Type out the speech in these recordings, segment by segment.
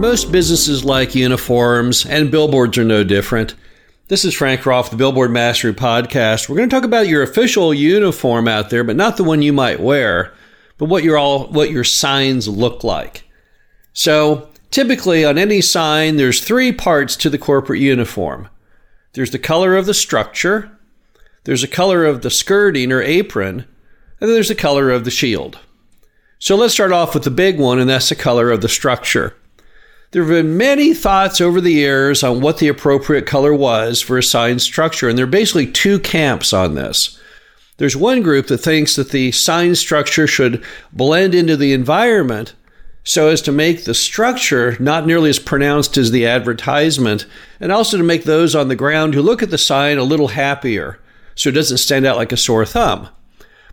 Most businesses like uniforms, and billboards are no different. This is Frank Rolfe, the Billboard Mastery Podcast. We're going to talk about your official uniform out there, but not the one you might wear, but what your all what your signs look like. So, typically on any sign, there's three parts to the corporate uniform. There's the color of the structure, there's the color of the skirting or apron, and then there's the color of the shield. So let's start off with the big one, and that's the color of the structure. There have been many thoughts over the years on what the appropriate color was for a sign structure, and there are basically two camps on this. There's one group that thinks that the sign structure should blend into the environment so as to make the structure not nearly as pronounced as the advertisement, and also to make those on the ground who look at the sign a little happier so it doesn't stand out like a sore thumb.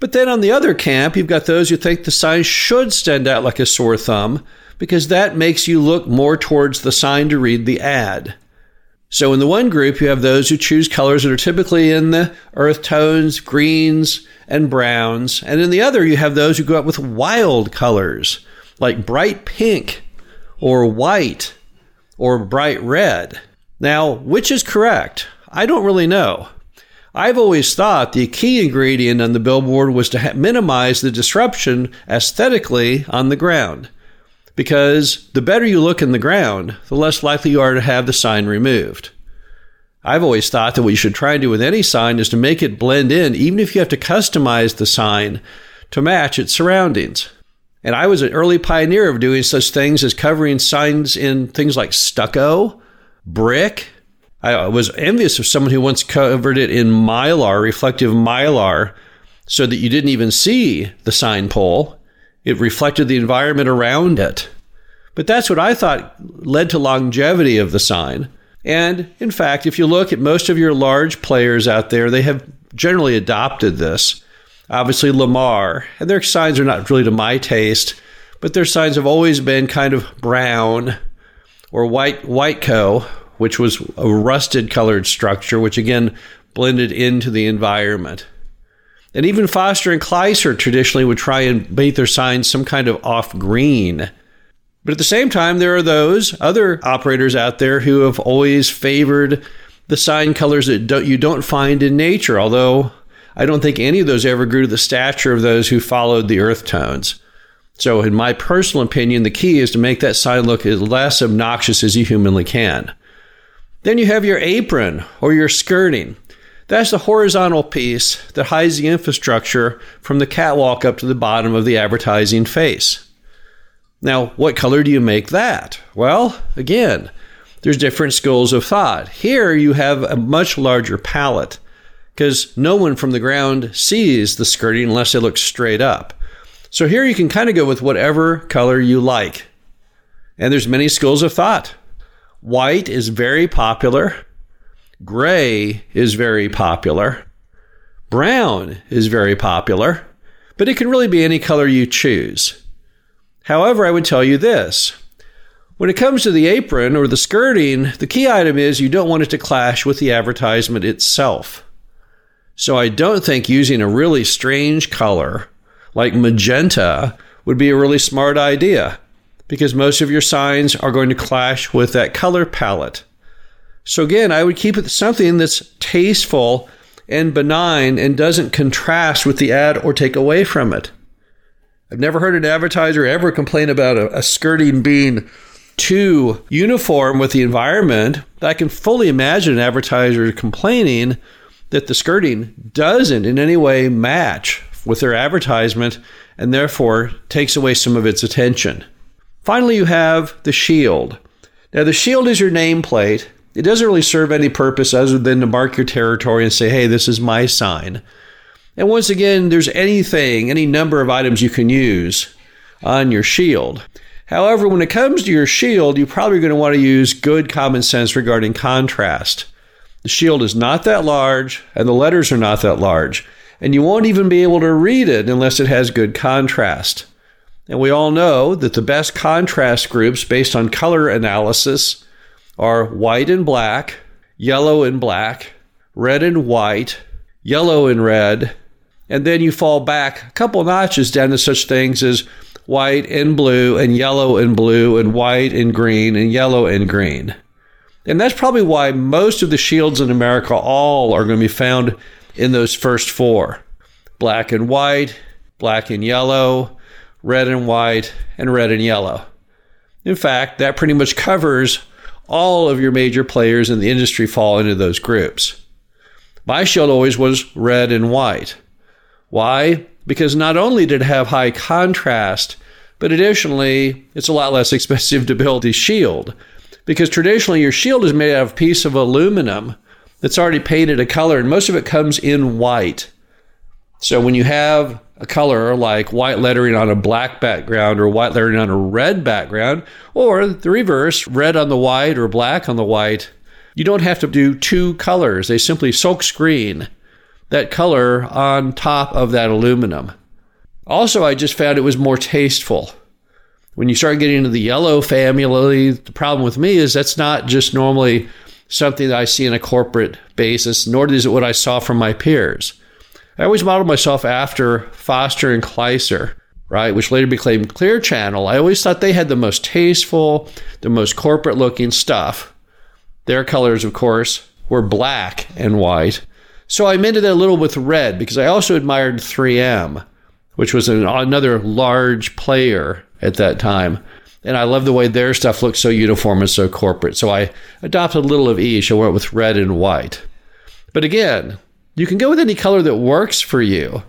But then on the other camp, you've got those who think the sign should stand out like a sore thumb because that makes you look more towards the sign to read the ad. So in the one group, you have those who choose colors that are typically in the earth tones, greens, and browns. And in the other, you have those who go out with wild colors, like bright pink, or white, or bright red. Now, which is correct? I don't really know. I've always thought the key ingredient on the billboard was to ha- minimize the disruption aesthetically on the ground because the better you look in the ground, the less likely you are to have the sign removed. I've always thought that what you should try and do with any sign is to make it blend in, even if you have to customize the sign to match its surroundings. And I was an early pioneer of doing such things as covering signs in things like stucco, brick. I was envious of someone who once covered it in mylar, reflective mylar, so that you didn't even see the sign pole. It reflected the environment around it. But that's what I thought led to longevity of the sign. And in fact, if you look at most of your large players out there, they have generally adopted this. Obviously, Lamar, and their signs are not really to my taste, but their signs have always been kind of brown or white Whiteco, which was a rusted colored structure, which again blended into the environment. And even Foster and Kleiser traditionally would try and make their signs some kind of off green. But at the same time, there are those other operators out there who have always favored the sign colors that don't, you don't find in nature, although I don't think any of those ever grew to the stature of those who followed the earth tones. So, in my personal opinion, the key is to make that sign look as less obnoxious as you humanly can. Then you have your apron or your skirting. That's the horizontal piece that hides the infrastructure from the catwalk up to the bottom of the advertising face. Now, what color do you make that? Well, again, there's different schools of thought. Here you have a much larger palette because no one from the ground sees the skirting unless it looks straight up. So here you can kind of go with whatever color you like. And there's many schools of thought. White is very popular. Gray is very popular. Brown is very popular, but it can really be any color you choose. However, I would tell you this. When it comes to the apron or the skirting, the key item is you don't want it to clash with the advertisement itself. So I don't think using a really strange color like magenta would be a really smart idea because most of your signs are going to clash with that color palette. So again, I would keep it something that's tasteful and benign and doesn't contrast with the ad or take away from it. I've never heard an advertiser ever complain about a, a skirting being too uniform with the environment. I can fully imagine an advertiser complaining that the skirting doesn't in any way match with their advertisement and therefore takes away some of its attention. Finally, you have the shield. Now, the shield is your nameplate it doesn't really serve any purpose other than to mark your territory and say, hey, this is my sign. And once again, there's anything, any number of items you can use on your shield. However, when it comes to your shield, you're probably going to want to use good common sense regarding contrast. The shield is not that large, and the letters are not that large, and you won't even be able to read it unless it has good contrast. And we all know that the best contrast groups based on color analysis are white and black, yellow and black, red and white, yellow and red, and then you fall back a couple notches down to such things as white and blue and yellow and blue and white and green and yellow and green. And that's probably why most of the shields in America all are going to be found in those first four black and white, black and yellow, red and white, and red and yellow. In fact, that pretty much covers all of your major players in the industry fall into those groups. My shield always was red and white. Why? Because not only did it have high contrast, but additionally, it's a lot less expensive to build a shield. Because traditionally, your shield is made out of a piece of aluminum that's already painted a color, and most of it comes in white. So when you have a color like white lettering on a black background or white lettering on a red background, or the reverse, red on the white or black on the white, you don't have to do two colors. They simply silk screen that color on top of that aluminum. Also, I just found it was more tasteful. When you start getting into the yellow family, the problem with me is that's not just normally something that I see in a corporate basis, nor is it what I saw from my peers. I always modeled myself after Foster and Kleiser, right, which later became Clear Channel. I always thought they had the most tasteful, the most corporate looking stuff. Their colors, of course, were black and white. So I amended that a little with red because I also admired 3M, which was an, another large player at that time. And I love the way their stuff looks so uniform and so corporate. So I adopted a little of each. I went with red and white. But again, you can go with any color that works for you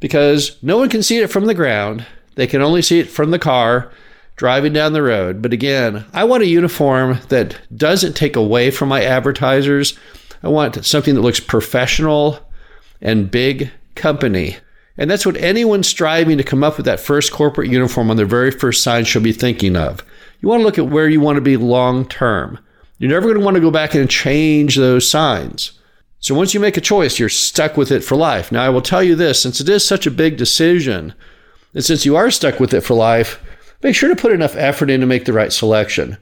because no one can see it from the ground. They can only see it from the car driving down the road. But again, I want a uniform that doesn't take away from my advertisers. I want something that looks professional and big company. And that's what anyone striving to come up with that first corporate uniform on their very first sign should be thinking of. You want to look at where you want to be long term. You're never going to want to go back and change those signs. So once you make a choice, you're stuck with it for life. Now, I will tell you this since it is such a big decision, and since you are stuck with it for life, make sure to put enough effort in to make the right selection.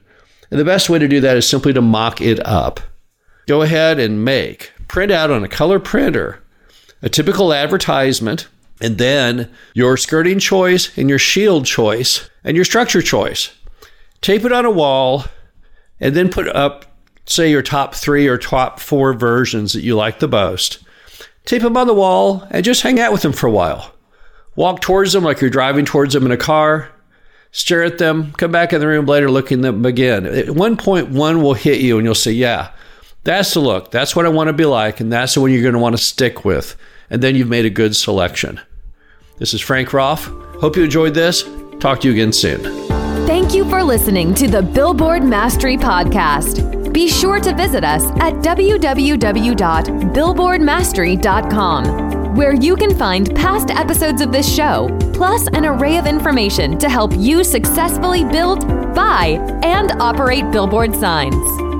And the best way to do that is simply to mock it up. Go ahead and make, print out on a color printer, a typical advertisement and then your skirting choice and your shield choice and your structure choice. Tape it on a wall and then put up, say, your top three or top four versions that you like the most. Tape them on the wall and just hang out with them for a while. Walk towards them like you're driving towards them in a car. Stare at them. Come back in the room later, looking at them again. At one point, one will hit you, and you'll say, "Yeah, that's the look. That's what I want to be like, and that's the one you're going to want to stick with." And then you've made a good selection. This is Frank Rolfe. Hope you enjoyed this. Talk to you again soon. Thank you for listening to the Billboard Mastery Podcast. Be sure to visit us at www.billboardmastery.com, where you can find past episodes of this show, plus an array of information to help you successfully build, buy, and operate billboard signs.